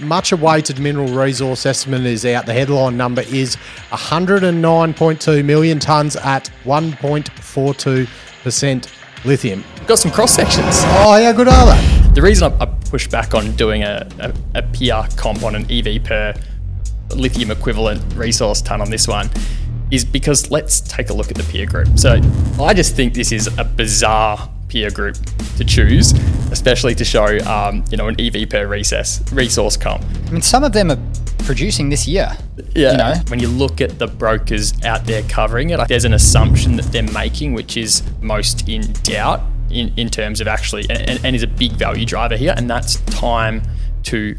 much awaited mineral resource estimate is out. The headline number is 109.2 million tonnes at 1.42% lithium. Got some cross sections. Oh, how good are they? The reason I, I push back on doing a, a, a peer comp on an EV per lithium equivalent resource ton on this one is because let's take a look at the peer group. So I just think this is a bizarre peer group to choose, especially to show um, you know an EV per recess resource comp. I mean, some of them are producing this year. Yeah. You know? When you look at the brokers out there covering it, there's an assumption that they're making which is most in doubt in, in terms of actually and, and is a big value driver here, and that's time to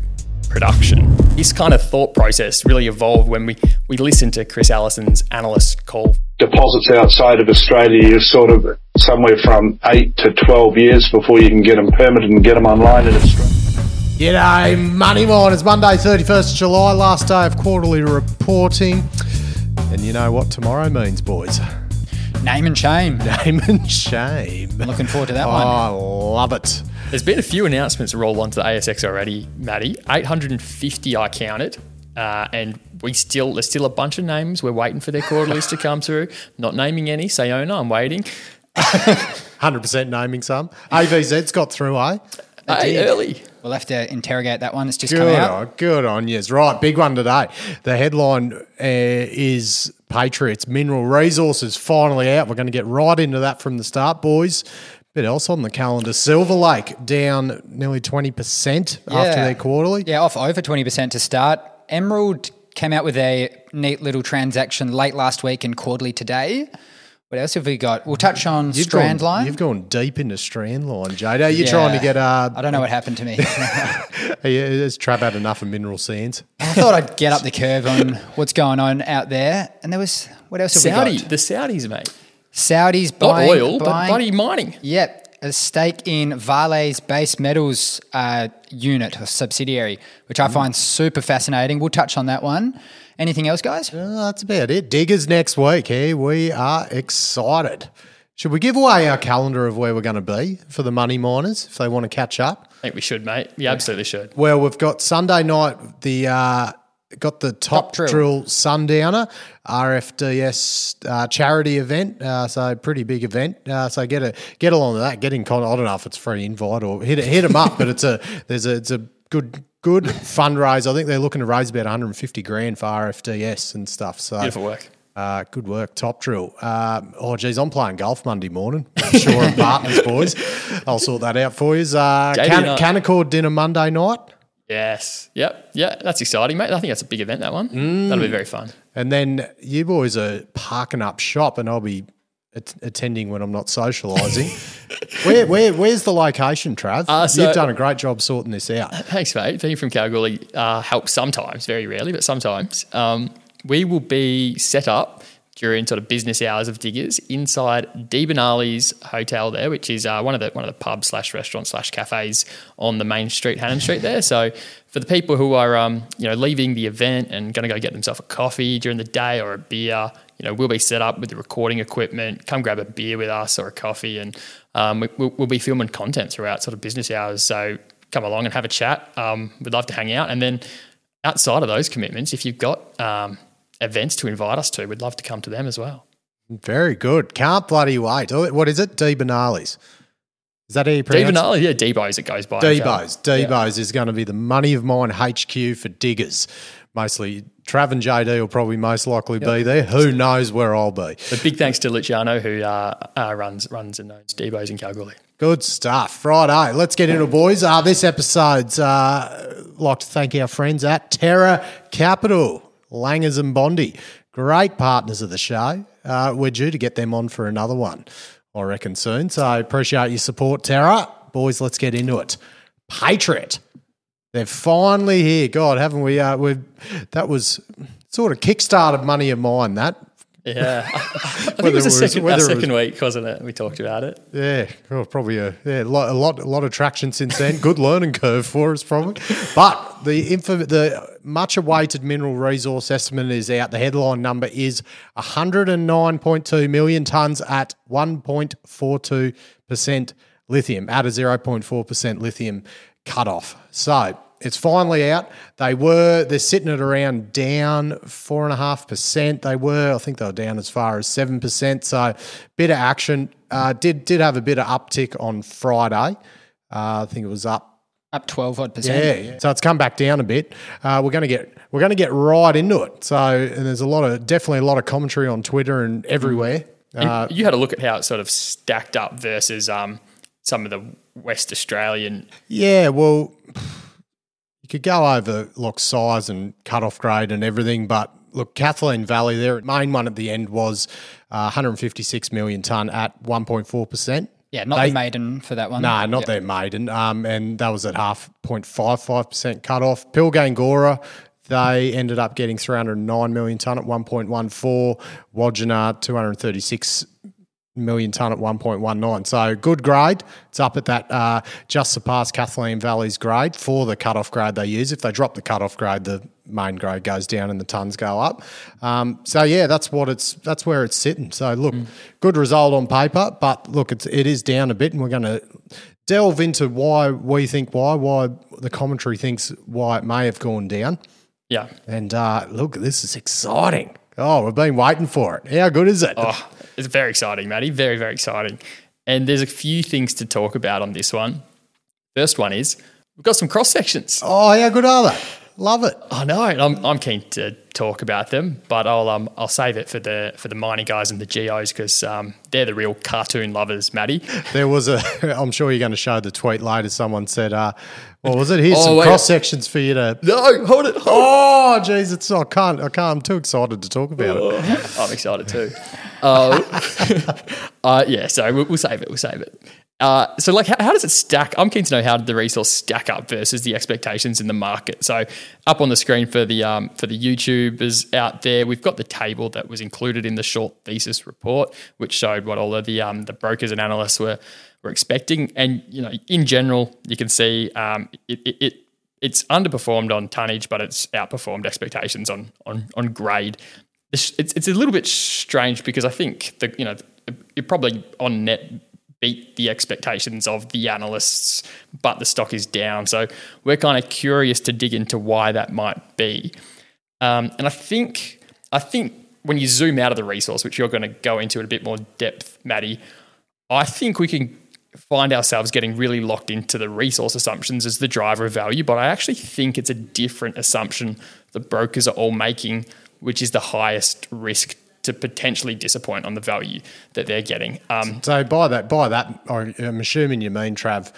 production. This kind of thought process really evolved when we, we listened to Chris Ellison's analyst call. Deposits outside of Australia, you're sort of somewhere from 8 to 12 years before you can get them permitted and get them online in Australia. G'day, Money Miners. Monday, 31st July, last day of quarterly reporting. And you know what tomorrow means, boys? Name and shame. Name and shame. I'm looking forward to that Oh, one. I love it. There's been a few announcements roll onto the ASX already, Maddie. 850 I counted. Uh, and we still there's still a bunch of names. We're waiting for their quarterlies to come through. Not naming any. Sayona, I'm waiting. 100% naming some. AVZ's got through, eh? Hey, early. We'll have to interrogate that one. It's just come Good out. on, good on yes. Right, big one today. The headline uh, is Patriots Mineral Resources finally out. We're going to get right into that from the start, boys. Bit else on the calendar. Silver Lake down nearly 20% after their quarterly. Yeah, off over 20% to start. Emerald came out with a neat little transaction late last week and quarterly today. What else have we got? We'll touch on You've gone, Strandline. You've gone deep into Strandline, Jade. Are you Yeah. trying to get uh, I don't know what happened to me. are you- Has Trav had enough of mineral sands? I thought I'd get up the curve on what's going on out there. And there was, what else have Saudi, we got? the Saudis, mate. Saudis Not buying. oil, but bloody mining. Yep, a stake in Vale's base metals uh, unit or subsidiary, which I Mm. find super fascinating. We'll touch on that one. Anything else, guys? Oh, that's about it. Diggers next week. Here we are excited. Should we give away our calendar of where we're going to be for the money miners if they want to catch up? I think we should, mate. We absolutely should. Well, we've got Sunday night the uh, got the top, Top Drill. drill. sundowner RFDS uh, charity event. Uh, so pretty big event. Uh, so get a get along to that. Get in contact. I don't know if it's free invite or hit hit them up, but it's a there's a it's a good good fundraiser. I think they're looking to raise about 150 grand for RFDS and stuff. So Beautiful work. uh, good work, top drill. Um, oh, geez, I'm playing golf Monday morning. Sure, and partners, boys. I'll sort that out for you. Uh, Can- night. Canaccord dinner Monday night. Yes. Yep. Yeah. That's exciting, mate. I think that's a big event, that one. Mm. That'll be very fun. And then you boys are parking up shop, and I'll be at- attending when I'm not socialising. where, where, where's the location, Trav? Uh, so- You've done a great job sorting this out. Thanks, mate. Being from Kalgoorlie uh, helps sometimes, very rarely, but sometimes. Um, we will be set up during sort of business hours of diggers inside De Bernales hotel there, which is uh, one of the one of the pubs slash restaurants slash cafes on the main street, Hannan Street there. So for the people who are um, you know leaving the event and going to go get themselves a coffee during the day or a beer, you know we'll be set up with the recording equipment. Come grab a beer with us or a coffee, and um, we, we'll, we'll be filming content throughout sort of business hours. So come along and have a chat. Um, we'd love to hang out. And then outside of those commitments, if you've got um, events to invite us to, we'd love to come to them as well. Very good. Can't bloody wait. Oh, What is it? De Bernales. Is that how you pronounce yeah, Debo's it goes by. Debo's. Debo's is going to be the money of mine HQ for diggers. Mostly Trav and JD will probably most likely be there. Who knows where I'll be? But big thanks to Luciano who uh, uh, runs runs and owns Debo's in Kalgoorlie. Good stuff. Friday. Let's get into it, boys. Uh, this episode's uh, like to thank our friends at Terra Capital, Langers and Bondi. Great partners of the show. Uh, we're due to get them on for another one, I reckon, soon. So appreciate your support, Terra. Boys, let's get into it. Patriot. They're finally here. God, haven't we? Uh, we've that was sort of kickstarted money of mine. That Yeah, I think it was the was- second, whether our it was- week, wasn't it? We talked about it. Yeah, well, probably a yeah, lot, a lot, a lot of traction since then. Good learning curve for us, probably. But the info, the much awaited mineral resource estimate is out. The headline number is 109.2 million tons at 1.42 percent lithium, at a 0.4 percent lithium cutoff. So it's finally out. They were they're sitting at around down four and a half percent. They were, I think they were down as far as seven percent. So bit of action. Uh, did did have a bit of uptick on Friday. Uh, I think it was up Up 12 odd percent. yeah, yeah. So it's come back down a bit. Uh, we're going to get we're going to get right into it. So and there's a lot of definitely a lot of commentary on Twitter and everywhere. And Uh, you had a look at how it sort of stacked up versus um, some of the West Australian. yeah, well, you could go over look size and cutoff grade and everything, but look, Kathleen Valley, their main one at the end was uh, 156 million ton at 1.4 percent. Yeah, not They- the maiden for that one. No, not their maiden. Um, and that was at half 0.55% cut off. Pilgangoora, they ended up getting 309 million tonne at 1.14. Wodgina, 236 million tonne at 1.19. So good grade. It's up at that, uh, just surpassed Kathleen Valley's grade for the cut-off grade they use. If they drop the cut-off grade, the main grade goes down and the tons go up. Um, so yeah, that's what it's that's where it's sitting. So look, good result on paper, but look, it's it is down a bit, and we're going to delve into why we think why why the commentary thinks why it may have gone down. Yeah. And uh, look, this is exciting. Oh, we've been waiting for it. How good is it? Oh, it's very exciting, Matty. Very, very exciting. And there's a few things to talk about on this one. First one is we've got some cross sections. Oh, how good are they? Love it. I know. I'm, I'm keen to talk about them, but I'll um I'll save it for the for the mining guys and the geos because um they're the real cartoon lovers, Matty. There was a. I'm sure you're going to show the tweet later. Someone said, uh, "What was it? Here's Oh, some wait. cross sections for you to." No, hold it. Hold Oh, jeez, it's I can't. I can't. I'm too excited to talk about it. I'm excited too. Uh, uh, yeah, so we'll, we'll save it. We'll save it. Uh, so, like, how, how does it stack? I'm keen to know how did the resource stack up versus the expectations in the market. So, up on the screen for the um, for the YouTubers out there, we've got the table that was included in the short thesis report, which showed what all of the um, the brokers and analysts were were expecting. And you know, in general, you can see um, it, it, it it's underperformed on tonnage, but it's outperformed expectations on on on grade. It's, it's, a little bit strange because I think the you know it probably on net beat the expectations of the analysts, but the stock is down. So we're kind of curious to dig into why that might be. Um, and I think I think when you zoom out of the resource, which you're going to go into in a bit more depth, Maddie, I think we can find ourselves getting really locked into the resource assumptions as the driver of value. But I actually think it's a different assumption the brokers are all making, which is the highest risk to potentially disappoint on the value that they're getting. Um, So by that, by that, I'm assuming you mean Trav.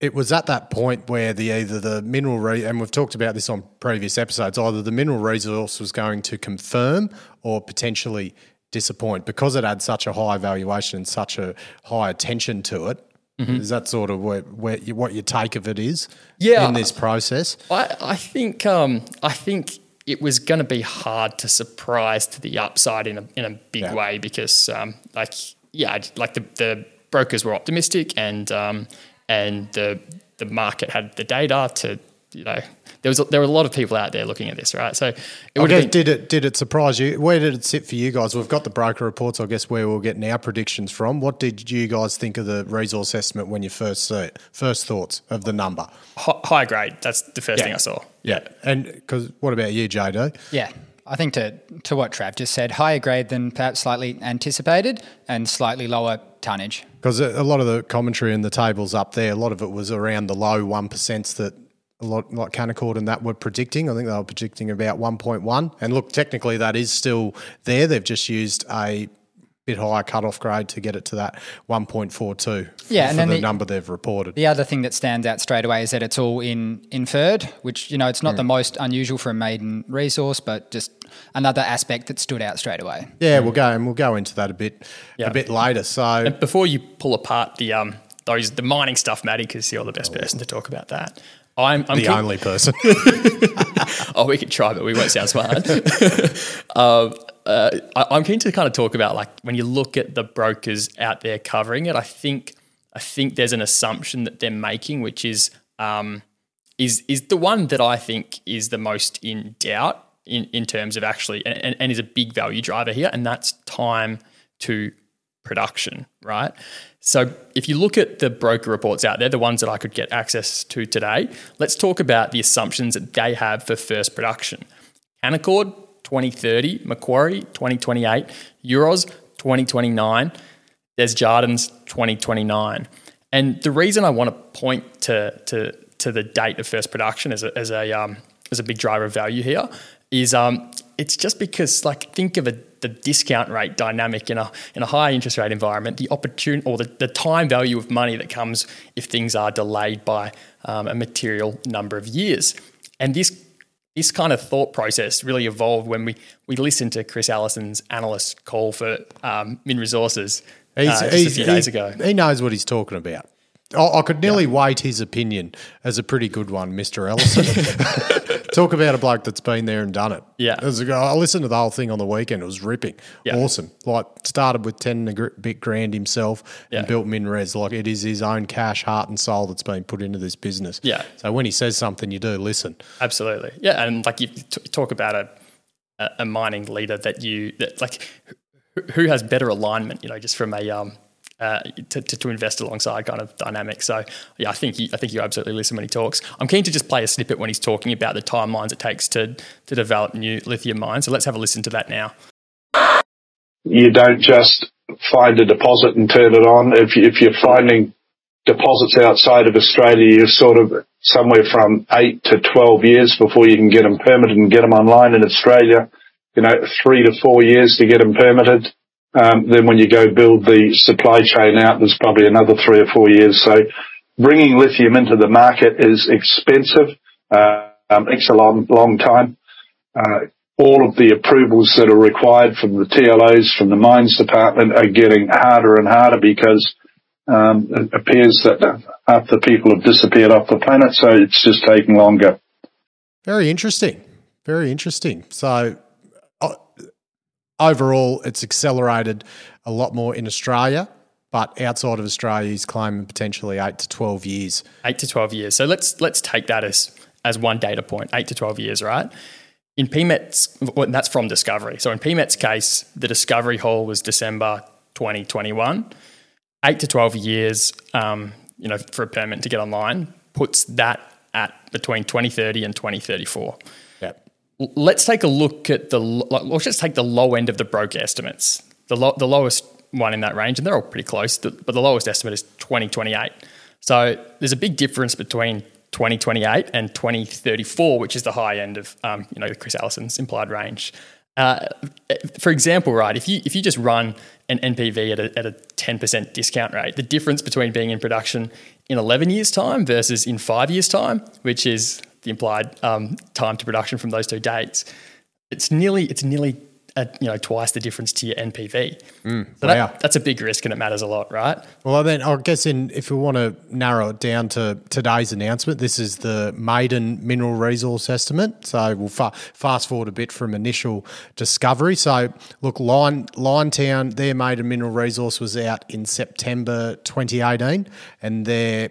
It was at that point where the either the mineral re- and we've talked about this on previous episodes. Either the mineral resource was going to confirm or potentially disappoint because it had such a high valuation and such a high attention to it. Is that sort of where, where you, what your take of it is? Yeah. in this process. I, I think um, I think it was going to be hard to surprise to the upside in a in a big Yeah. way because um, like yeah like the, the brokers were optimistic and um, and the the market had the data to you know there was a, there were a lot of people out there looking at this right so it would have guess, been did it did it surprise you? Where did it sit for you guys? We've got the broker reports. I guess where we're getting our predictions from. What did you guys think of the resource estimate when you first saw it? First thoughts of the number? hi- high grade that's the first Yeah. thing I saw Yeah, and because what about you, JD? Yeah. I think to, to what Trav just said, higher grade than perhaps slightly anticipated and slightly lower tonnage. Because a a lot of the commentary in the tables up there, a lot of it was around the low one percents that a lot like Canaccord and that were predicting. I think they were predicting about one point one. And look, technically that is still there. They've just used a bit higher cutoff grade to get it to that one point four two. Yeah, for and then the, the- number they've reported. The other thing that stands out straight away is that it's all in inferred, which you know it's not the most unusual for a maiden resource, but just another aspect that stood out straight away. Yeah, we'll go and we'll go into that a bit Yeah. a bit later. So before you pull apart the um those the mining stuff Maddie because you're the best person to talk about that I'm, I'm the only person. oh, we could try, but we won't sound smart. um, uh, I, I'm keen to kind of talk about like when you look at the brokers out there covering it. I think I think there's an assumption that they're making, which is um, is is the one that I think is the most in doubt in, in terms of actually and, and, and is a big value driver here, and that's time to production, right? So if you look at the broker reports out there, the ones that I could get access to today, let's talk about the assumptions that they have for first production. Canaccord 2030, Macquarie 2028, Euroz 2029, Desjardins 2029. And the reason I want to point to, to, to the date of first production as a, as a, um, as a big driver of value here is um, it's just because, like, think of a, the discount rate dynamic in a, in a high interest rate environment, the opportunity or the, the time value of money that comes if things are delayed by um, a material number of years. And this this kind of thought process really evolved when we, we listened to Chris Ellison's analyst call for um, Min Resources uh, just a few days ago. He knows what he's talking about. I, I could nearly weight his opinion as a pretty good one, Mr. Ellison. Talk about a bloke that's been there and done it. Yeah. A, I listened to the whole thing on the weekend. It was ripping. Yeah. Awesome. Like, started with 10 and a bit grand himself Yeah. and built Minres. Like, it is his own cash, heart, and soul that's been put into this business. Yeah. So when he says something, you do listen. Absolutely, yeah, and like you t- talk about a a- mining leader that you that like who, who has better alignment, you know, just from a um uh, to, to, to invest alongside kind of dynamic. So yeah, I think you, I think you absolutely listen when he talks. I'm keen to just play a snippet when he's talking about the timelines it takes to to develop new lithium mines. So let's have a listen to that now. you don't just find a deposit and turn it on. If, if you're finding deposits outside of Australia, you're sort of somewhere from eight to 12 years before you can get them permitted and get them online in Australia. You know, three to four years to get them permitted. Um, then when you go build the supply chain out, there's probably another three or four years. So bringing lithium into the market is expensive. Uh, um, takes a long, long time. Uh, all of the approvals that are required from the TLOs, from the mines department are getting harder and harder because um, it appears that half the people have disappeared off the planet, so it's just taking longer. Very interesting. Very interesting. So, overall, it's accelerated a lot more in Australia, but outside of Australia, he's claiming potentially eight to 12 years. eight to 12 years. So let's let's take that as as one data point, eight to 12 years, right? In PMET's, well, that's from discovery. So in PMET's case, the discovery hole was December 2021. Eight to 12 years, um, you know, for a permit to get online puts that at between 2030 and 2034. Let's take a look at the. Let's just take the low end of the broke estimates. The lo- the lowest one in that range, and they're all pretty close. But the lowest estimate is 2028. So there's a big difference between 2028 and 2034, which is the high end of um, you know Chris Ellison's implied range. Uh, for example, right, if you if you just run an NPV at a, at a 10% discount rate, the difference between being in production in 11 years' time versus in five years' time, which is the implied um, time to production from those two dates, it's nearly it's nearly uh you know twice the difference to your NPV. so wow. that, that's a big risk and it matters a lot, right? Well, then I guess in if we want to narrow it down to today's announcement, this is the maiden mineral resource estimate. So we'll fa- fast forward a bit from initial discovery. So look, Line Liontown, their maiden mineral resource was out in September 2018, and they're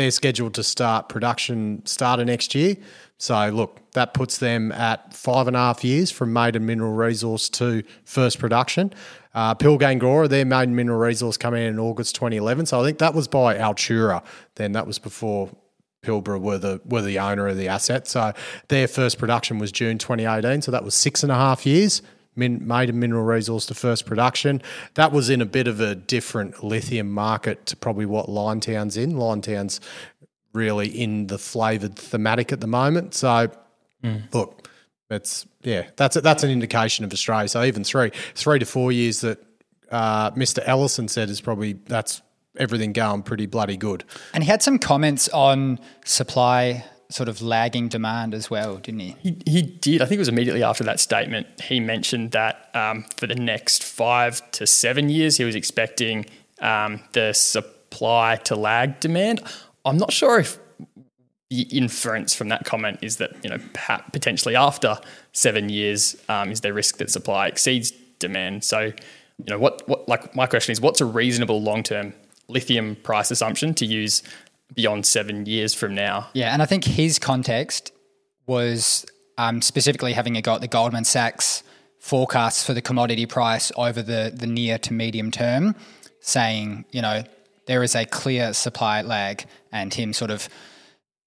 they're scheduled to start production starter next year. So look, that puts them at five and a half years from maiden mineral resource to first production. Uh, Pilgangoora, their maiden mineral resource coming in in August 2011. So I think that was by Altura. Then that was before Pilbara were the were the owner of the asset. So their first production was June 2018. So that was six and a half years. Min, a mineral resource to first production. That was in a bit of a different lithium market to probably what Liontown's in. Liontown's really in the flavoured thematic at the moment. So look, it's yeah, that's a, that's an indication of Australia. So even three three to four years that uh, Mr. Ellison said is probably that's everything going pretty bloody good. And he had some comments on supply sort of lagging demand as well, didn't he? He, he did. I think it was immediately after that statement. He mentioned that um, for the next five to seven years, he was expecting um, the supply to lag demand. I'm not sure if the inference from that comment is that you know potentially after seven years um, is there risk that supply exceeds demand. So you know what what like my question is what's a reasonable long term lithium price assumption to use beyond seven years from now? Yeah, and I think his context was um, specifically having a go at the Goldman Sachs forecasts for the commodity price over the, the near to medium term, saying, you know, there is a clear supply lag, and him sort of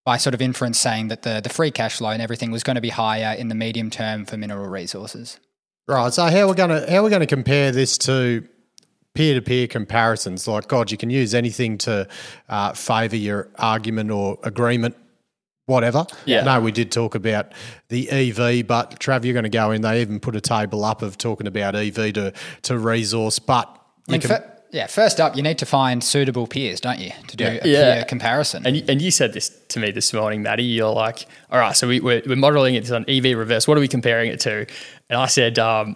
by sort of inference saying that the, the free cash flow and everything was going to be higher in the medium term for mineral resources. Right. So how we're gonna how we're gonna compare this to peer to peer comparisons? Like God, you can use anything to uh, favour your argument or agreement. Whatever. Yeah. No, we did talk about the EV, but Trav, you're going to go in. They even put a table up of talking about EV to to resource, but I mean, can- fir- yeah, first up, you need to find suitable peers, don't you, to do a Yeah. peer comparison. And, and you said this to me this morning, Maddie. You're like, all right, so we, we're, we're modeling it on EV reverse. What are we comparing it to? And I said, um, we-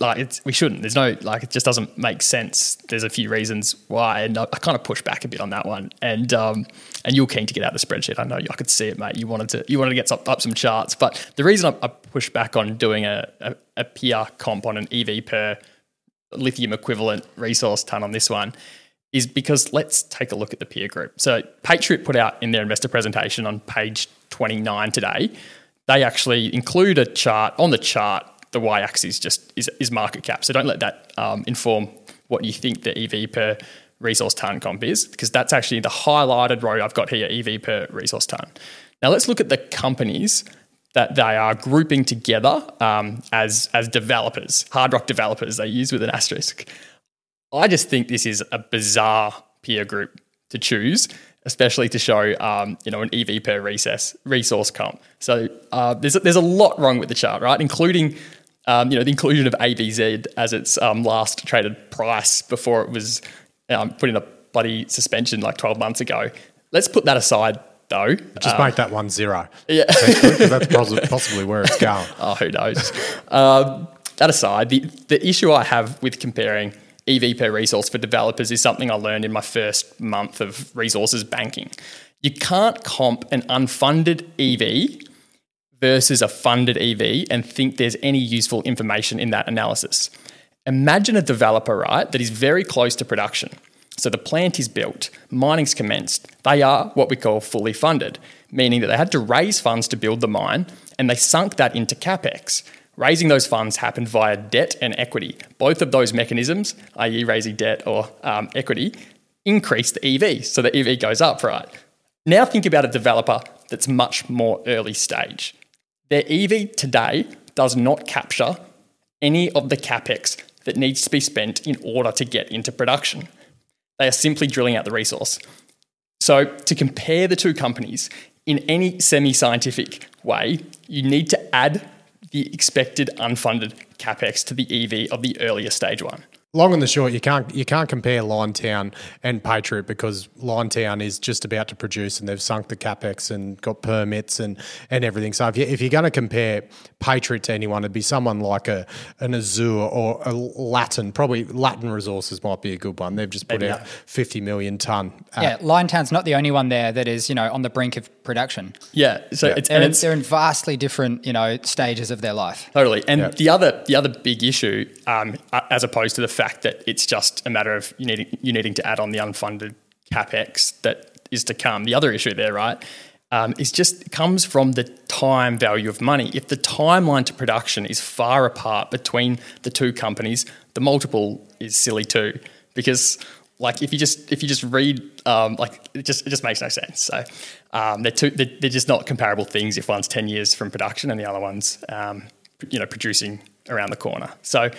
like, it's, we shouldn't. There's no, like, it just doesn't make sense. There's a few reasons why. And I, I kind of push back a bit on that one. And, um, and you're keen to get out the spreadsheet. I know I could see it, mate. You wanted to, you wanted to get some, up some charts. But the reason I, I pushed back on doing a, a, a peer comp on an EV per lithium equivalent resource ton on this one is because let's take a look at the peer group. So Patriot put out in their investor presentation on page 29 today, they actually include a chart on the chart. The y-axis just is, is market cap. So don't let that um, inform what you think the EV per resource ton comp is, because that's actually the highlighted row I've got here, EV per resource ton. Now let's look at the companies that they are grouping together um, as as developers, hard rock developers. They use with an asterisk. I just think this is a bizarre peer group to choose, especially to show um, you know an EV per recess resource comp. So uh, there's there's a lot wrong with the chart, right? Including um, you know the inclusion of AVZ as its um, last traded price before it was um, put in a bloody suspension like 12 months ago. Let's put that aside though. just make that one zero. Yeah. That's possi- possibly where it's going. Oh, who knows? um, that aside, the, the issue I have with comparing EV per resource for developers is something I learned in my first month of resources banking. You can't comp an unfunded EV versus a funded EV and think there's any useful information in that analysis. Imagine a developer, right, that is very close to production. So the plant is built, mining's commenced. They are what we call fully funded, meaning that they had to raise funds to build the mine and they sunk that into capex. Raising those funds happened via debt and equity. Both of those mechanisms, i.e., raising debt or um, equity, increase the EV. So the EV goes up, right? Now think about a developer that's much more early stage. Their EV today does not capture any of the capex that needs to be spent in order to get into production. They are simply drilling out the resource. So, to compare the two companies in any semi scientific way, you need to add the expected unfunded capex to the EV of the earlier stage one. Long and the short, you can't you can't compare Liontown and Patriot because Liontown is just about to produce and they've sunk the capex and got permits and, and everything. So if you if you're going to compare Patriot to anyone, it'd be someone like a an Azure or a Latin. Probably Latin Resources might be a good one. They've just put Maybe, out yeah. 50 million ton. uh, yeah, Liontown's not the only one there that is, you know, on the brink of production. Yeah, so it's, They're, and in, it's they're in vastly different, you know, stages of their life. Totally. And the other the other big issue, um, as opposed to the fact that it's just a matter of you needing you needing to add on the unfunded capex that is to come. The other issue there, right, um, is just comes from the time value of money. If the timeline to production is far apart between the two companies, the multiple is silly too. Because like if you just if you just read um, like it just it just makes no sense. So um, they're two they're, they're just not comparable things. If one's ten years from production and the other one's um, you know producing around the corner. So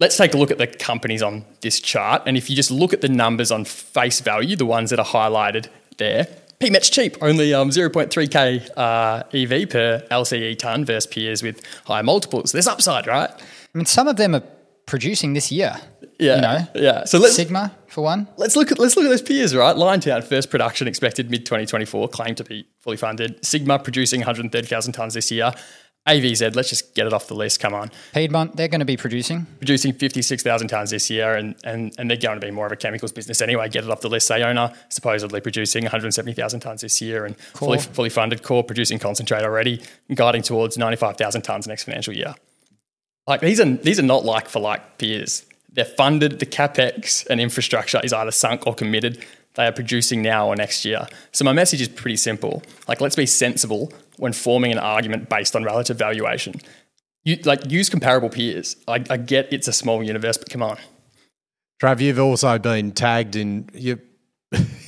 let's take a look at the companies on this chart. And if you just look at the numbers on face value, the ones that are highlighted there, PMET's cheap, only um, 0.3k uh, EV per LCE ton versus peers with high multiples. There's upside, right? I mean, some of them are producing this year. Yeah, You know, yeah. So let's Sigma, for one. let's look at let's look at those peers, right? Liontown first production expected mid 2024, claimed to be fully funded. Sigma producing 130,000 tons this year. AVZ, let's just get it off the list. Come on, Piedmont, they're going to be producing. producing 56,000 tons this year, and, and, and they're going to be more of a chemicals business anyway. Get it off the list. Sayona supposedly producing 170,000 tons this year, and fully, fully funded. Core producing concentrate already, guiding towards 95,000 tons next financial year. Like these are these are not like for like peers. They're funded. The capex and infrastructure is either sunk or committed. They are producing now or next year. So my message is pretty simple. Like let's be sensible when forming an argument based on relative valuation You, like use comparable peers. I, I get it's a small universe, but come on. Trav, you've also been tagged in you.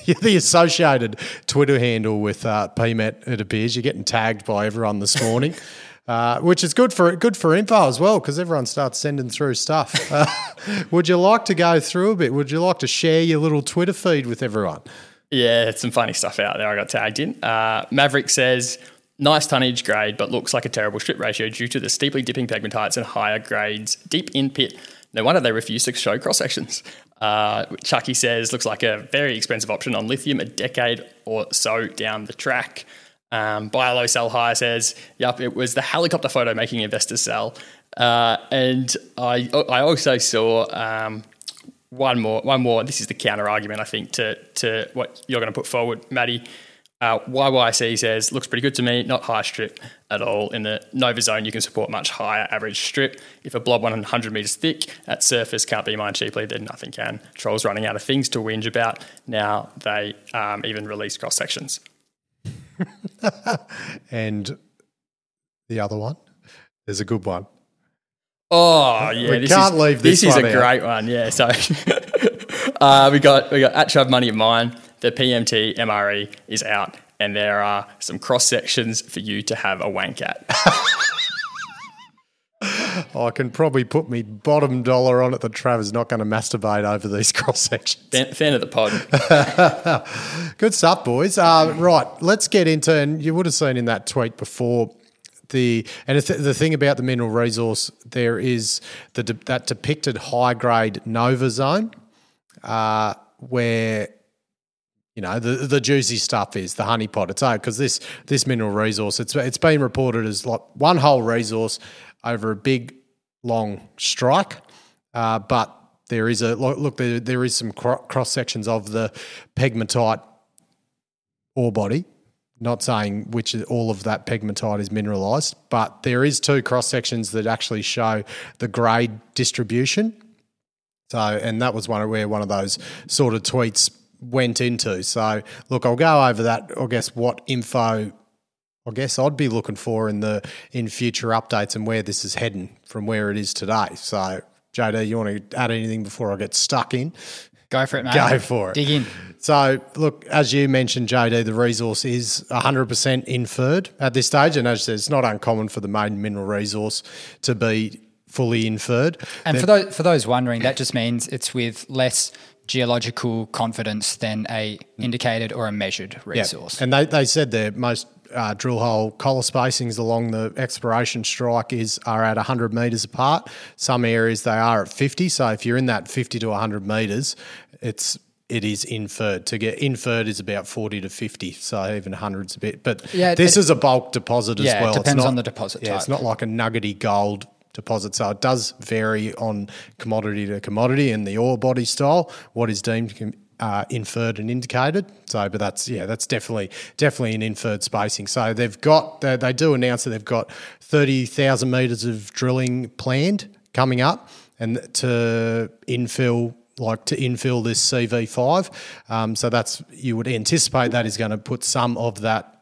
You're the associated Twitter handle with uh, PMET. It appears you're getting tagged by everyone this morning, uh, which is good for good for info as well because everyone starts sending through stuff. Uh, would you like to go through a bit? Would you like to share your little Twitter feed with everyone? Yeah, it's some funny stuff out there. I got tagged in. Uh, Maverick says nice tonnage grade, but looks like a terrible strip ratio due to the steeply dipping pegmatites and higher grades deep in pit. No wonder they refuse to show cross sections. Uh, Chucky says looks like a very expensive option on lithium a decade or so down the track. Um, Buy low, sell high says, yep, it was the helicopter photo making investors sell. Uh, and I, I also saw um, one more, one more. This is the counter argument, I think, to, to what you're going to put forward, Maddie. Uh, YYC says, looks pretty good to me, not high strip at all. In the Nova zone, you can support much higher average strip. If a blob 100 metres thick at surface can't be mined cheaply, then nothing can. Trolls running out of things to whinge about. Now they um, even release cross sections. and the other one, there's a good one. Oh yeah, We this can't is, leave this This is a out. great one. Yeah, so uh, we got we got at Trav Money of Mine. The PMT MRE is out, and there are some cross sections for you to have a wank at. I can probably put me bottom dollar on it that Travis not going to masturbate over these cross sections. fan, fan of the pod. Good stuff, boys. Uh, right, let's get into, and you would have seen in that tweet before the and the, the thing about the mineral resource there is the that depicted high grade nova zone, uh, where you know the the juicy stuff is the honeypot. It's because this this mineral resource it's it's been reported as like one whole resource over a big long strike, uh, but there is a look. there, there is some cross sections of the pegmatite ore body. Not saying which all of that pegmatite is mineralized, but there is two cross sections that actually show the grade distribution. So, and that was one where one of those sort of tweets went into. So, look, I'll go over that. I guess what info I guess I'd be looking for in the in future updates and where this is heading from where it is today. So, JD, you want to add anything before I get stuck in? Go for it, mate. Go for it. Dig in. So, look, as you mentioned, JD, the resource is 100% inferred at this stage. And as I said, it's not uncommon for the main mineral resource to be fully inferred. And for those for those wondering, that just means it's with less geological confidence than a indicated or a measured resource. And they, they said their most uh, drill hole collar spacings along the exploration strike is are at 100 metres apart. Some areas they are at 50. So if you're in that 50 to 100 metres, it's it is inferred. To get inferred is about 40 to 50. So even 100's a bit. But Yeah, this it- is a bulk deposit as Yeah, it well. It's depends not- on the deposit Yeah, it's not like a nuggety gold deposit. So it does vary on commodity to commodity and the ore body style, what is deemed uh, inferred and indicated. So, but that's yeah, that's definitely definitely an inferred spacing. So they've got they, they do announce that they've got thirty thousand meters of drilling planned coming up, and to infill like to infill this CV5. Um, so that's you would anticipate that is going to put some of that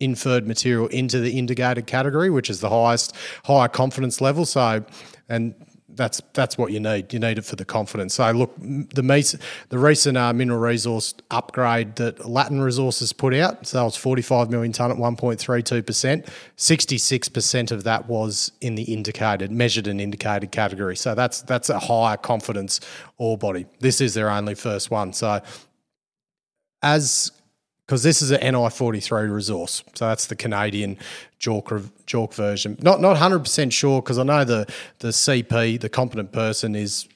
inferred material into the indicated category, which is the highest higher confidence level. So, and that's that's what you need. You need it for the confidence. So, look, the mes- the recent uh, mineral resource upgrade that Latin Resources put out, so that was 45 million ton at 1.32 percent. 66 percent of that was in the indicated, measured and indicated category. So that's that's a higher confidence ore body. This is their only first one. So as because this is an NI43 resource, so that's the Canadian JORC, JORC version. Not not hundred percent sure because I know the the CP, the competent person, is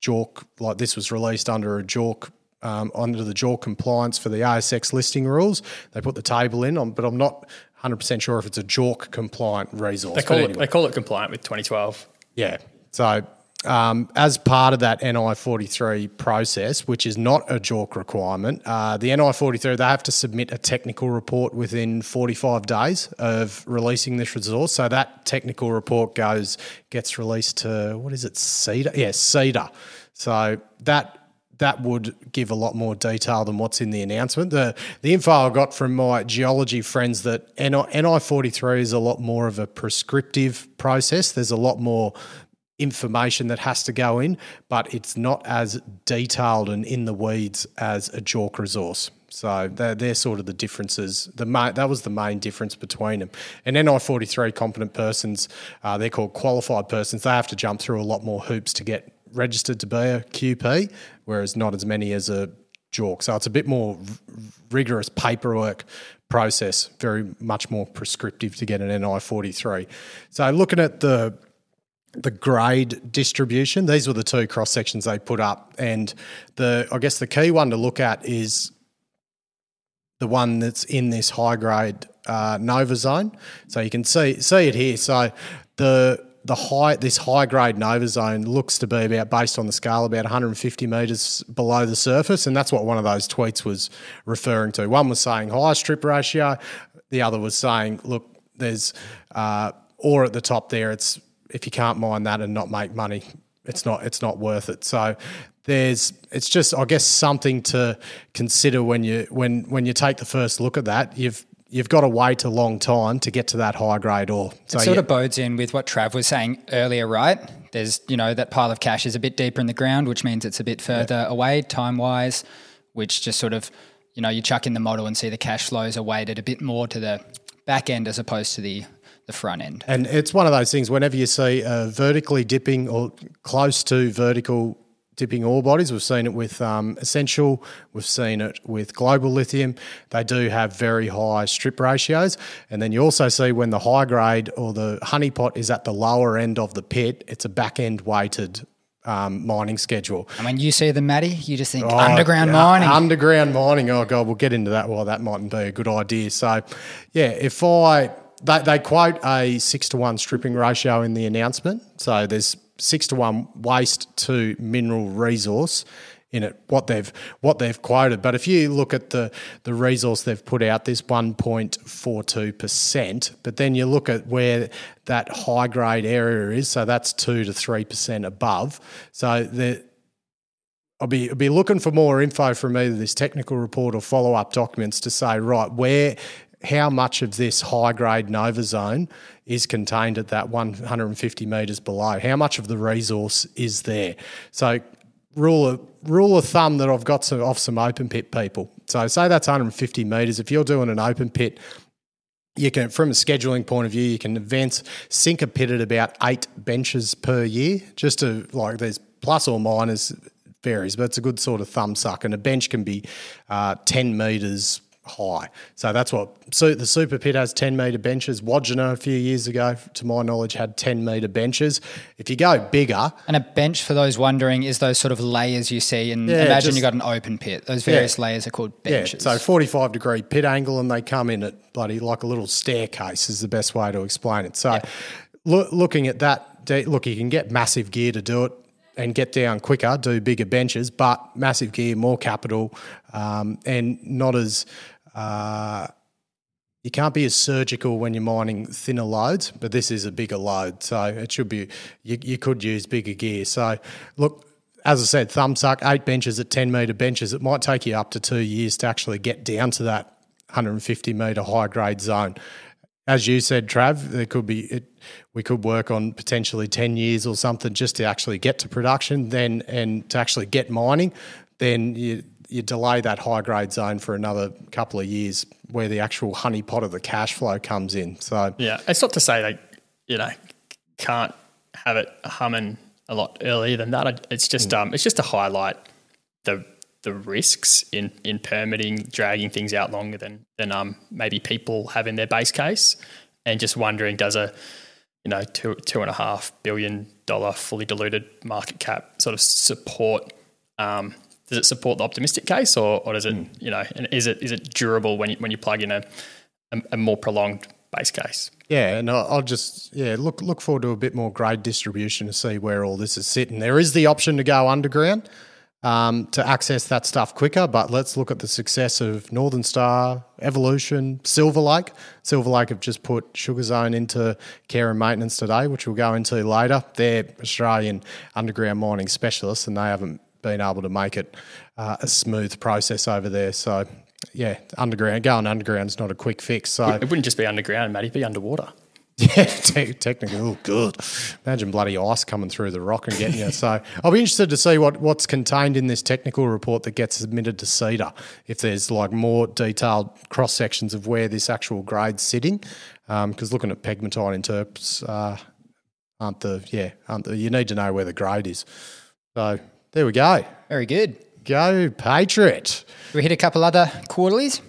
JORC. Like this was released under a JORC. Um, under the JORC compliance for the ASX listing rules, they put the table in, um, but I'm not 100% sure if it's a JORC compliant resource. They call it anyway. they call it compliant with 2012. Yeah. So, um, as part of that NI 43 process, which is not a JORC requirement, uh, the NI 43, they have to submit a technical report within 45 days of releasing this resource. So, that technical report goes, gets released to, what is it, SEDAR? Yes, SEDAR. So, that that would give a lot more detail than what's in the announcement. The the info I got from my geology friends that NI forty three is a lot more of a prescriptive process. There's a lot more information that has to go in, but it's not as detailed and in the weeds as a JORC resource. So they're, they're sort of the differences. The main, that was the main difference between them. And NI forty three competent persons, uh, they're called qualified persons. They have to jump through a lot more hoops to get registered to be a QP, whereas not as many as a JORC. So it's a bit more r- rigorous paperwork process, very much more prescriptive to get an NI forty three. So looking at the the grade distribution. These were the two cross sections they put up, and the I guess the key one to look at is the one that's in this high grade uh, Nova zone. So you can see see it here. So the the high this high grade Nova zone looks to be about based on the scale about 150 meters below the surface, and that's what one of those tweets was referring to. One was saying high strip ratio, the other was saying, look, there's uh, ore at the top there. It's if you can't mine that and not make money, it's not it's not worth it. So there's it's just I guess something to consider when you when when you take the first look at that. You've you've got to wait a long time to get to that high grade ore. So it sort yeah. of bodes in with what Trav was saying earlier, right? There's you know that pile of cash is a bit deeper in the ground, which means it's a bit further yeah. away time wise, which just sort of you know you chuck in the model and see the cash flows are weighted a bit more to the back end as opposed to the the front end. And it's one of those things whenever you see a vertically dipping or close to vertical dipping ore bodies, we've seen it with um, Essential, we've seen it with Global Lithium. They do have very high strip ratios. And then you also see when the high grade or the honeypot is at the lower end of the pit, it's a back end weighted um, mining schedule. And when you see the Matty, you just think oh, underground mining. Underground mining. Oh god, we'll get into that. Well, that mightn't be a good idea. So, yeah, if I they, they quote a six to one stripping ratio in the announcement. So there's six to one waste to mineral resource in it. What they've what they've quoted, but if you look at the the resource they've put out, this one point four two percent. But then you look at where that high grade area is, so that's two to three percent above. So the I'll be, I'll be looking for more info from either this technical report or follow up documents to say, right, where how much of this high grade Nova zone is contained at that 150 metres below? How much of the resource is there? So, rule of, rule of thumb that I've got some, off some open pit people. So, say that's 150 metres. If you're doing an open pit, you can, from a scheduling point of view, you can advance sink a pit at about eight benches per year, just to like there's plus or minus varies, but it's a good sort of thumb suck. And a bench can be uh, 10 metres high. So that's what so the super pit has 10 metre benches. Wodgina a few years ago, to my knowledge, had 10 metre benches. If you go bigger. And a bench, for those wondering, is those sort of layers you see. And yeah, imagine you've got an open pit. Those various yeah, layers are called benches. Yeah, so 45 degree pit angle, and they come in at bloody like a little staircase, is the best way to explain it. So yeah. lo- looking at that, look, you can get massive gear to do it and get down quicker, do bigger benches, but massive gear, more capital, um, and not as uh, you can't be as surgical when you're mining thinner lodes, but this is a bigger lode, so it should be. You, you could use bigger gear. So, look, as I said, thumb suck eight benches at ten metre benches. It might take you up to two years to actually get down to that 150 metre high grade zone. As you said, Trav, there could be it, we could work on potentially 10 years or something just to actually get to production, then and to actually get mining. Then you, you delay that high grade zone for another couple of years where the actual honey pot of the cash flow comes in. So yeah, it's not to say they you know can't have it humming a lot earlier than that. It's just mm. um it's just to highlight the the risks in in permitting dragging things out longer than than um maybe people have in their base case, and just wondering does a you know two two and a half billion dollar fully diluted market cap sort of support um, does it support the optimistic case, or, or does it, mm. you know, and is it is it durable when you, when you plug in a, a, a more prolonged base case? Yeah, and I'll just yeah look look forward to a bit more grade distribution to see where all this is sitting. There is the option to go underground um, to access that stuff quicker, but let's look at the success of Northern Star, Evolution, Silver Lake. Silver Lake have just put Sugar Zone into care and maintenance today, which we'll go into later. They're Australian underground mining specialists, and they haven't been able to make it uh, a smooth process over there. So, yeah, underground going underground is not a quick fix. So It wouldn't just be underground, Matty, it'd be underwater. yeah, te- technically, oh, good. Imagine bloody ice coming through the rock and getting you. So I'll be interested to see what, what's contained in this technical report that gets submitted to SEDAR. If there's like more detailed cross sections of where this actual grade's sitting, because looking at pegmatite interps uh, aren't the yeah aren't the, you need to know where the grade is. So there we go. Very good. Go Patriot. We hit a couple other quarterlies?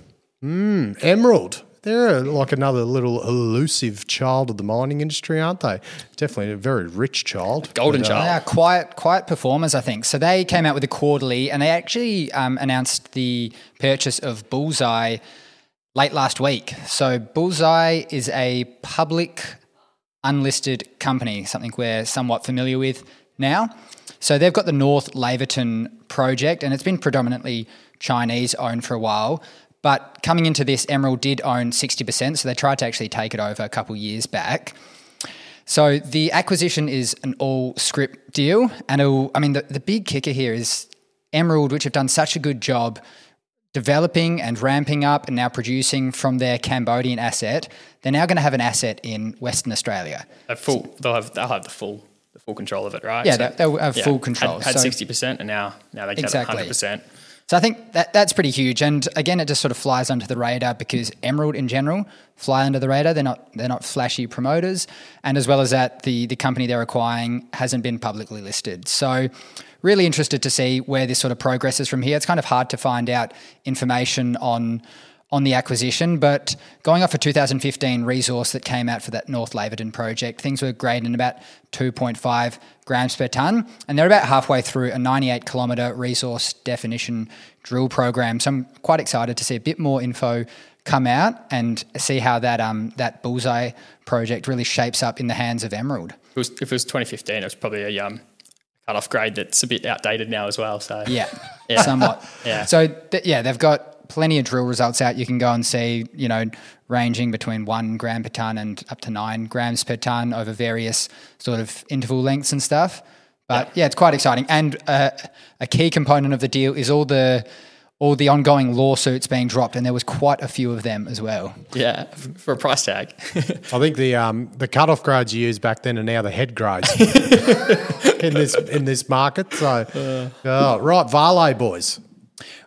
Emerald. They're like another little elusive child of the mining industry, aren't they? Definitely a very rich child. Golden But, uh, child. They are quiet, quiet performers, I think. So they came out with a quarterly, and they actually um, announced the purchase of Bullseye late last week. So Bullseye is a public, unlisted company, something we're somewhat familiar with now. So they've got the North Laverton project, and it's been predominantly Chinese owned for a while. But coming into this, Emerald did own 60%, so they tried to actually take it over a couple years back. So the acquisition is an all script deal. And I mean, the, the big kicker here is Emerald, which have done such a good job developing and ramping up and now producing from their Cambodian asset. They're now going to have an asset in Western Australia. A full, they'll have they'll have the full full control of it, right? Yeah, they- they'll have full control. Had, had So- 60% and now now they Exactly. have 100%. So I think that that's pretty huge. And again, it just sort of flies under the radar because Emerald in general fly under the radar. They're not they're not flashy promoters, and as well as that, the the company they're acquiring hasn't been publicly listed. So really interested to see where this sort of progresses from here. It's kind of hard to find out information on on the acquisition, but going off a 2015 resource that came out for that North Laverton project, things were grading in about 2.5 grams per ton, and they're about halfway through a 98 kilometre resource definition drill program. So I'm quite excited to see a bit more info come out and see how that um, that bullseye project really shapes up in the hands of Emerald. If it was, if it was 2015, it was probably a um, cut-off grade that's a bit outdated now as well. So Yeah, Yeah. somewhat. Yeah. So th- yeah, they've got plenty of drill results out. You can go and see, you know, ranging between one gram per ton and up to nine grams per ton over various sort of interval lengths and stuff. But yeah, it's quite exciting. And uh, a key component of the deal is all the all the ongoing lawsuits being dropped, and there was quite a few of them as well. yeah, for a price tag. I think the um, the cutoff grades you used back then are now the head grades in this in this market. So, oh, right, Vale boys.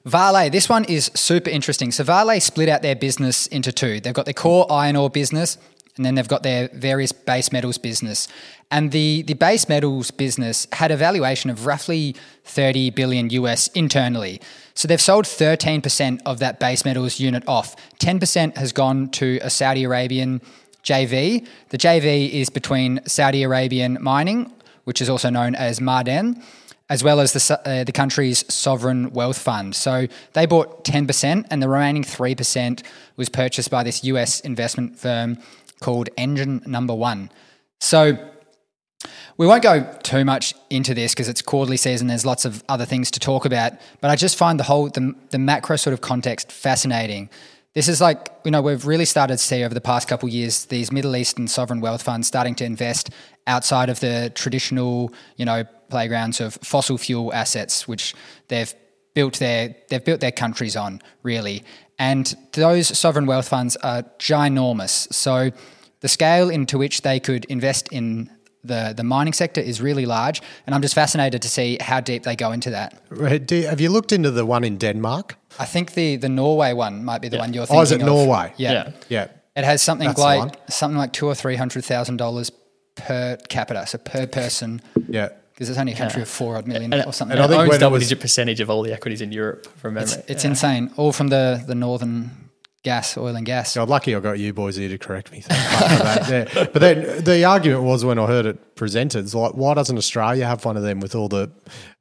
Vale, this one is super interesting. So Vale split out their business into two. They've got their core iron ore business, and then they've got their various base metals business. And the, the base metals business had a valuation of roughly 30 billion US internally. So they've sold 13% of that base metals unit off. 10% has gone to a Saudi Arabian JV. The JV is between Saudi Arabian Mining, which is also known as Ma'aden, as well as the, uh, the country's sovereign wealth fund. So they bought 10%, and the remaining 3% was purchased by this US investment firm called Engine Number One. So we won't go too much into this because it's quarterly season. There's lots of other things to talk about, but I just find the whole the, the macro sort of context fascinating. This is like you know we've really started to see over the past couple of years these Middle Eastern sovereign wealth funds starting to invest outside of the traditional you know playgrounds of fossil fuel assets, which they've built their they've built their countries on really, and those sovereign wealth funds are ginormous. So the scale into which they could invest in the, the mining sector is really large, and I'm just fascinated to see how deep they go into that. Right, do- Have you looked into the one in Denmark? I think the, the Norway one might be the one you're thinking Oh, is it of. Norway? Yeah. Yeah. Yeah. It has something That's like one. something like two or three hundred thousand dollars per capita, so per person, Yeah. Because it's only a country of four odd million And, or something. and I it think owns when it double was- digit percentage of all the equities in Europe from memory. it's it's insane, all from the the northern gas, oil and gas. God, lucky I got you boys here to correct me. Thank fuck for that. Yeah. But then the argument was when I heard it presented, it's like, why doesn't Australia have one of them with all the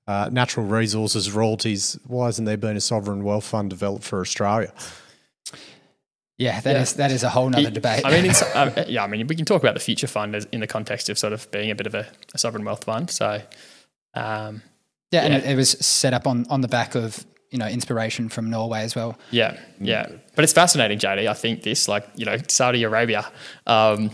uh, natural resources, royalties? Why hasn't there been a sovereign wealth fund developed for Australia? Yeah, that is that is a whole nother debate. I mean, it's, uh, yeah, I mean, we can talk about the future fund as, in the context of sort of being a bit of a, a sovereign wealth fund. So, um, yeah, and it, it was set up on on the back of you know inspiration from Norway as well. yeah, yeah. But it's fascinating, JD. I think this, like, you know, Saudi Arabia. Um,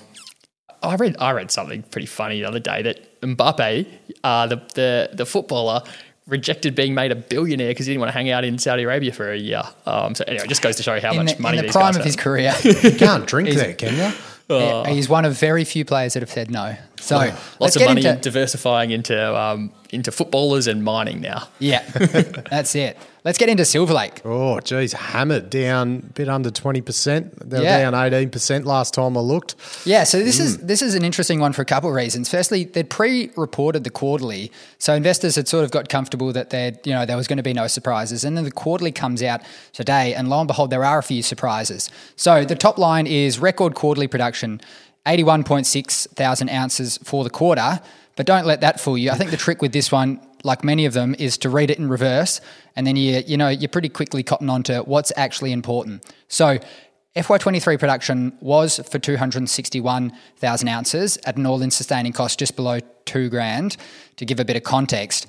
I read I read something pretty funny the other day that Mbappe, uh, the, the the footballer, rejected being made a billionaire because he didn't want to hang out in Saudi Arabia for a year. Um, so anyway, it just goes to show you how in much the, money in the these prime guys of have. his career. You can't drink there, can you? Oh. He's one of very few players that have said no. So let's Lots of money into diversifying into um, into footballers and mining now. yeah, that's it. Let's get into Silver Lake. Oh, geez, hammered down a bit under 20%. They were Yeah. down 18% last time I looked. Yeah, so this Mm. is this is an interesting one for a couple of reasons. Firstly, they'd pre-reported the quarterly, so investors had sort of got comfortable that there you know there was going to be no surprises, and then the quarterly comes out today, and lo and behold, there are a few surprises. So the top line is record quarterly production, eighty-one point six thousand ounces for the quarter. But don't let that fool you. I think the trick with this one, like many of them, is to read it in reverse, and then you you know you're pretty quickly cotton on to what's actually important. So FY23 production was for 261,000 ounces at an all in sustaining cost just below two grand, to give a bit of context.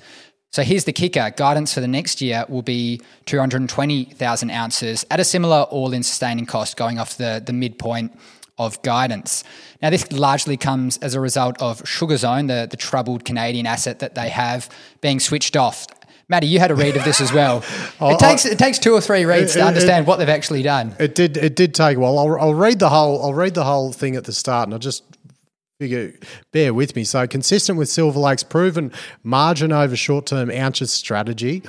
So here's the kicker guidance for the next year will be 220,000 ounces at a similar all in sustaining cost, going off the, the midpoint of guidance. Now, this largely comes as a result of Sugar Zone, the, the troubled Canadian asset that they have, being switched off. Maddie, you had a read of this as well. it takes it takes two or three reads it- to it- understand what they've actually done. It did. It did take a while. I'll, I'll read the whole. I'll read the whole thing at the start, and I'll just figure. Bear with me. So, consistent with Silver Lake's proven margin over short-term ounces strategy,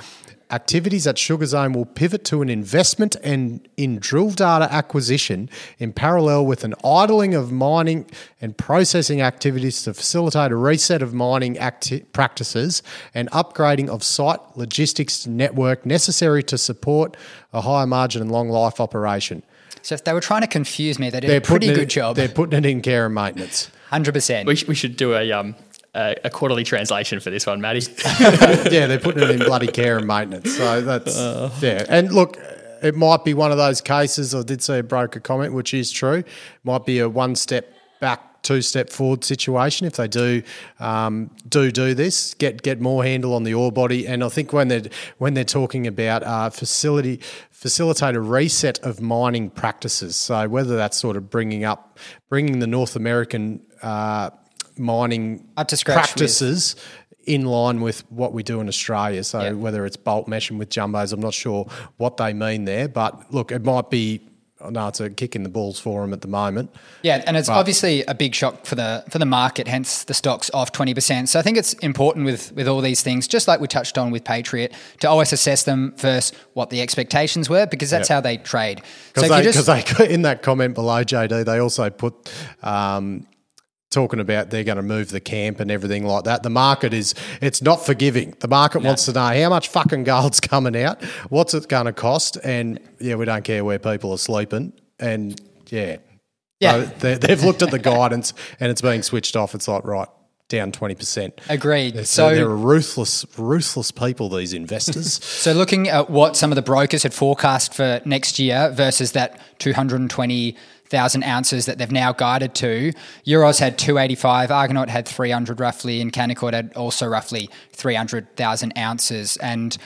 activities at Sugar Zone will pivot to an investment and in drill data acquisition in parallel with an idling of mining and processing activities to facilitate a reset of mining acti- practices and upgrading of site logistics network necessary to support a higher margin and long life operation. So if they were trying to confuse me, they did They're a pretty good it, job. They're putting it in care and maintenance. Hundred percent. We, sh- we should do a um a, a quarterly translation for this one, Maddie. yeah, they're putting it in bloody care and maintenance. So that's yeah. And look, it might be one of those cases. I did see a broker comment, which is true. Might be a one step back, two step forward situation if they do um, do do this. Get get more handle on the ore body. And I think when they're when they're talking about uh, facility facilitate a reset of mining practices. So whether that's sort of bringing up bringing the North American uh, mining scratch with- practices in line with what we do in Australia. So whether it's bolt meshing with jumbos, I'm not sure what they mean there. But look, it might be. No, it's a kick in the balls for them at the moment. Yeah, and it's obviously a big shock for the for the market. Hence, the stocks off twenty percent. So I think it's important with with all these things, just like we touched on with Patriot, to always assess them first what the expectations were, because that's how they trade. So Because if they, they, in that comment below, JD, they also put um, talking about they're going to move the camp and everything like that. The market is it's not forgiving. The market wants to know how much fucking gold's coming out, what's it going to cost, and yeah, we don't care where people are sleeping, and yeah, Yeah. So they, they've looked at the guidance and it's being switched off. It's like right down twenty percent. agreed. So So they're ruthless, ruthless people. These investors. So looking at what some of the brokers had forecast for next year versus that 220,000 ounces that they've now guided to, Euroz had 285, Argonaut had 300 roughly, and Canaccord had also roughly 300,000 ounces. And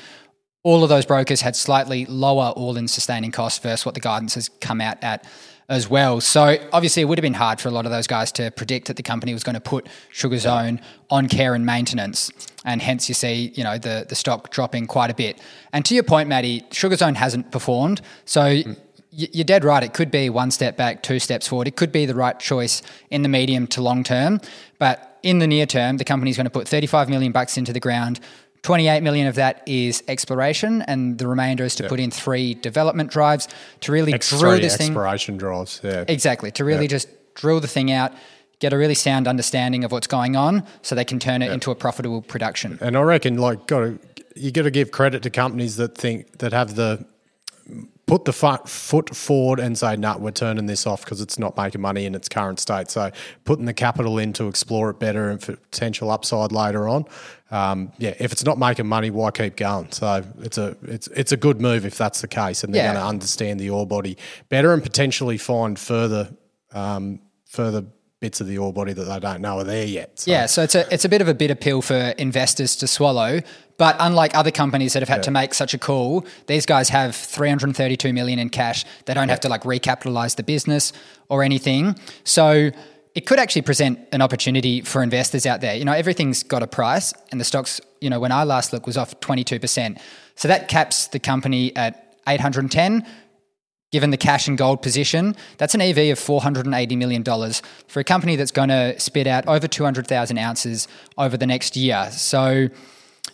all of those brokers had slightly lower all-in sustaining costs versus what the guidance has come out at as well. So obviously it would have been hard for a lot of those guys to predict that the company was going to put Sugar Zone on care and maintenance. And hence you see, you know, the, the stock dropping quite a bit. And to your point, Maddie, Sugar Zone hasn't performed. So y- you're dead right. It could be one step back, two steps forward. It could be the right choice in the medium to long term. But in the near term, the company's going to put 35 million bucks into the ground. 28 million of that is exploration, and the remainder is to put in three development drives to really drill Three this thing. exploration drives. Yeah. Exactly, to really just drill the thing out, get a really sound understanding of what's going on, so they can turn it into a profitable production. And I reckon, like, got to you got to give credit to companies that think that have the put the foot forward and say, "No, we're turning this off because it's not making money in its current state." So, putting the capital in to explore it better and for potential upside later on. Um, yeah, if it's not making money, why keep going? So it's a it's it's a good move if that's the case, and they're Yeah. going to understand the ore body better and potentially find further um, further bits of the ore body that they don't know are there yet. So, Yeah, so it's a it's a bit of a bitter pill for investors to swallow. But unlike other companies that have had to make such a call, these guys have 332 million in cash. They don't have to like recapitalize the business or anything. So it could actually present an opportunity for investors out there. You know, everything's got a price, and the stocks, you know, when I last looked, was off 22%. So that caps the company at 810. Given the cash and gold position, that's an EV of $480 million for a company that's going to spit out over 200,000 ounces over the next year. So,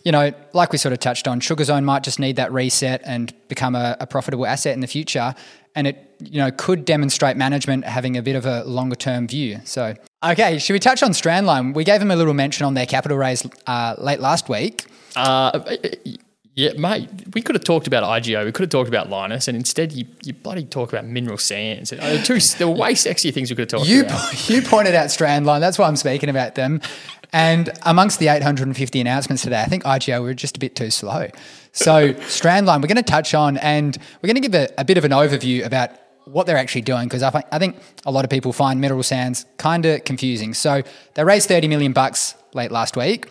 you know, like we sort of touched on, Sugar Zone might just need that reset and become a, a profitable asset in the future. And it, you know, could demonstrate management having a bit of a longer term view. So, okay, should we touch on Strandline? We gave them a little mention on their capital raise uh, late last week. Uh, yeah, mate, we could have talked about IGO, we could have talked about Lynas, and instead you, you bloody talk about mineral sands. Uh, two, there were way sexier things we could have talked You about. you pointed out Strandline. That's why I'm speaking about them. And amongst the 850 announcements today, I think IGO were just a bit too slow. So Strandline, we're going to touch on, and we're going to give a, a bit of an overview about what they're actually doing because I, think- I think a lot of people find mineral sands kind of confusing. So they raised 30 million bucks late last week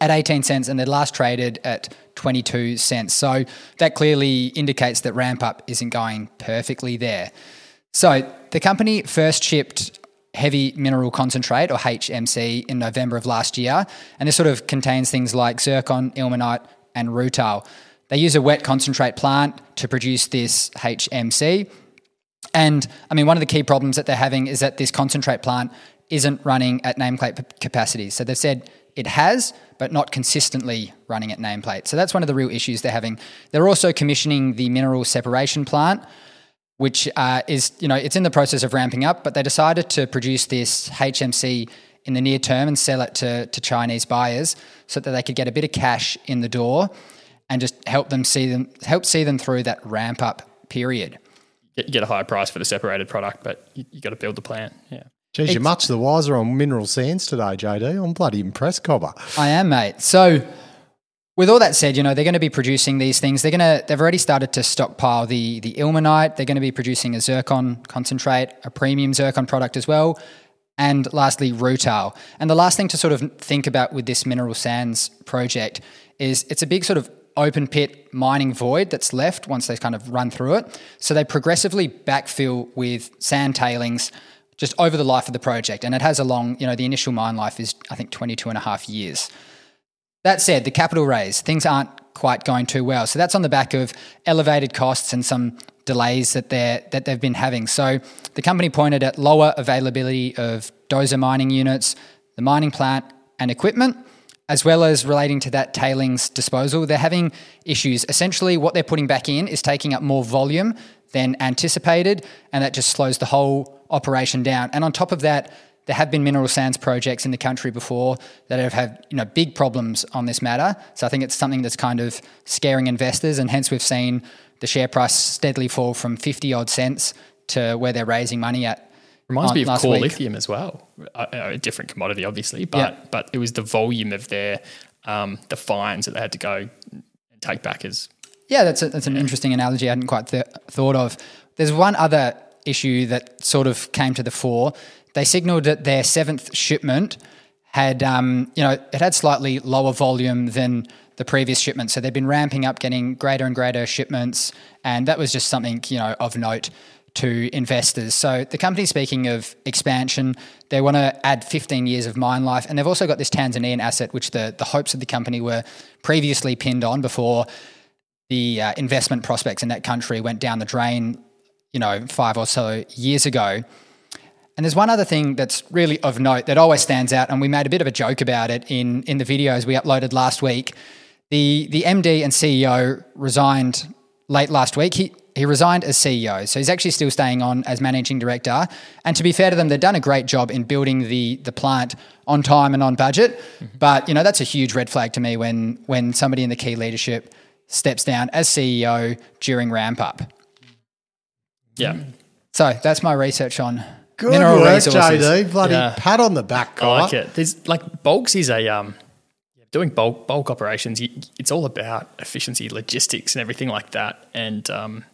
at 18 cents and they last traded at 22 cents. So that clearly indicates that ramp up isn't going perfectly there. So the company first shipped heavy mineral concentrate or HMC in November of last year, and this sort of contains things like zircon, ilmenite, and rutile. They use a wet concentrate plant to produce this HMC. And I mean, one of the key problems that they're having is that this concentrate plant isn't running at nameplate capacity. So they've said it has, but not consistently running at nameplate. So that's one of the real issues they're having. They're also commissioning the mineral separation plant, which uh, is, you know, it's in the process of ramping up, but they decided to produce this HMC in the near term and sell it to, to Chinese buyers so that they could get a bit of cash in the door and just help them see them help see them through that ramp up period. Get, get a higher price for the separated product, but you, you got to build the plant. Yeah. Geez, you're much the wiser on mineral sands today, JD. I'm bloody impressed, Cobber. I am, mate. So, with all that said, you know they're going to be producing these things. They're going to they've already started to stockpile the the ilmenite. They're going to be producing a zircon concentrate, a premium zircon product as well, and lastly rutile. And the last thing to sort of think about with this mineral sands project is it's a big sort of open pit mining void that's left once they kind of run through it. So they progressively backfill with sand tailings just over the life of the project. And it has a long, you know, the initial mine life is, I think, 22 and a half years. That said, the capital raise, things aren't quite going too well. So that's on the back of elevated costs and some delays that they're that they've been having. So the company pointed at lower availability of dozer mining units, the mining plant and equipment, as well as relating to that tailings disposal. They're having issues. Essentially, what they're putting back in is taking up more volume than anticipated, and that just slows the whole operation down. And on top of that, there have been mineral sands projects in the country before that have had you know big problems on this matter. So I think it's something that's kind of scaring investors, and hence we've seen the share price steadily fall from fifty odd cents to where they're raising money at. Reminds on- me of core week. lithium as well. A, a different commodity, obviously, but Yeah. but it was the volume of their um, the fines that they had to go and take back as Yeah, that's a, that's an interesting analogy I hadn't quite th- thought of. There's one other issue that sort of came to the fore. They signalled that their seventh shipment had, um, you know, it had slightly lower volume than the previous shipment. So they've been ramping up, getting greater and greater shipments, and that was just something you know of note to investors. So the company, speaking of expansion, they want to add 15 years of mine life, and they've also got this Tanzanian asset, which the the hopes of the company were previously pinned on before the uh, investment prospects in that country went down the drain, you know, five or so years ago. And there's one other thing that's really of note that always stands out, and we made a bit of a joke about it in in the videos we uploaded last week. The the MD and CEO resigned late last week. He he resigned as CEO, so he's actually still staying on as managing director. And to be fair to them, they've done a great job in building the the plant on time and on budget. But you know that's a huge red flag to me when when somebody in the key leadership steps down as CEO during ramp up. yeah. So that's my research on Good mineral work, resources. JD. Bloody Yeah. pat on the back, I like it. There's like bulks is a um, doing bulk bulk operations. You, it's all about efficiency, logistics, and everything like that. And um,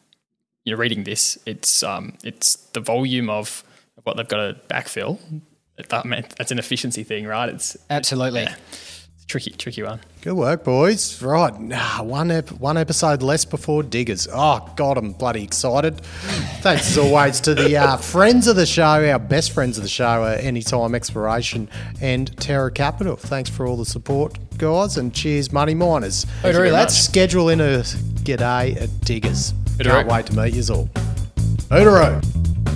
you're reading this. It's um, it's the volume of, of what they've got to backfill. That meant that's an efficiency thing, right? It's Absolutely. Tricky, tricky one. Good work, boys. Right, nah, one ep- one episode less before Diggers. Oh God, I'm bloody excited. Thanks as always to the uh, friends of the show, our best friends of the show, uh, Anytime Exploration and Terra Capital. Thanks for all the support, guys, and cheers, money miners. very Let's much. schedule in a g'day at Diggers. Hooroo. Can't wait to meet you all. Hooroo.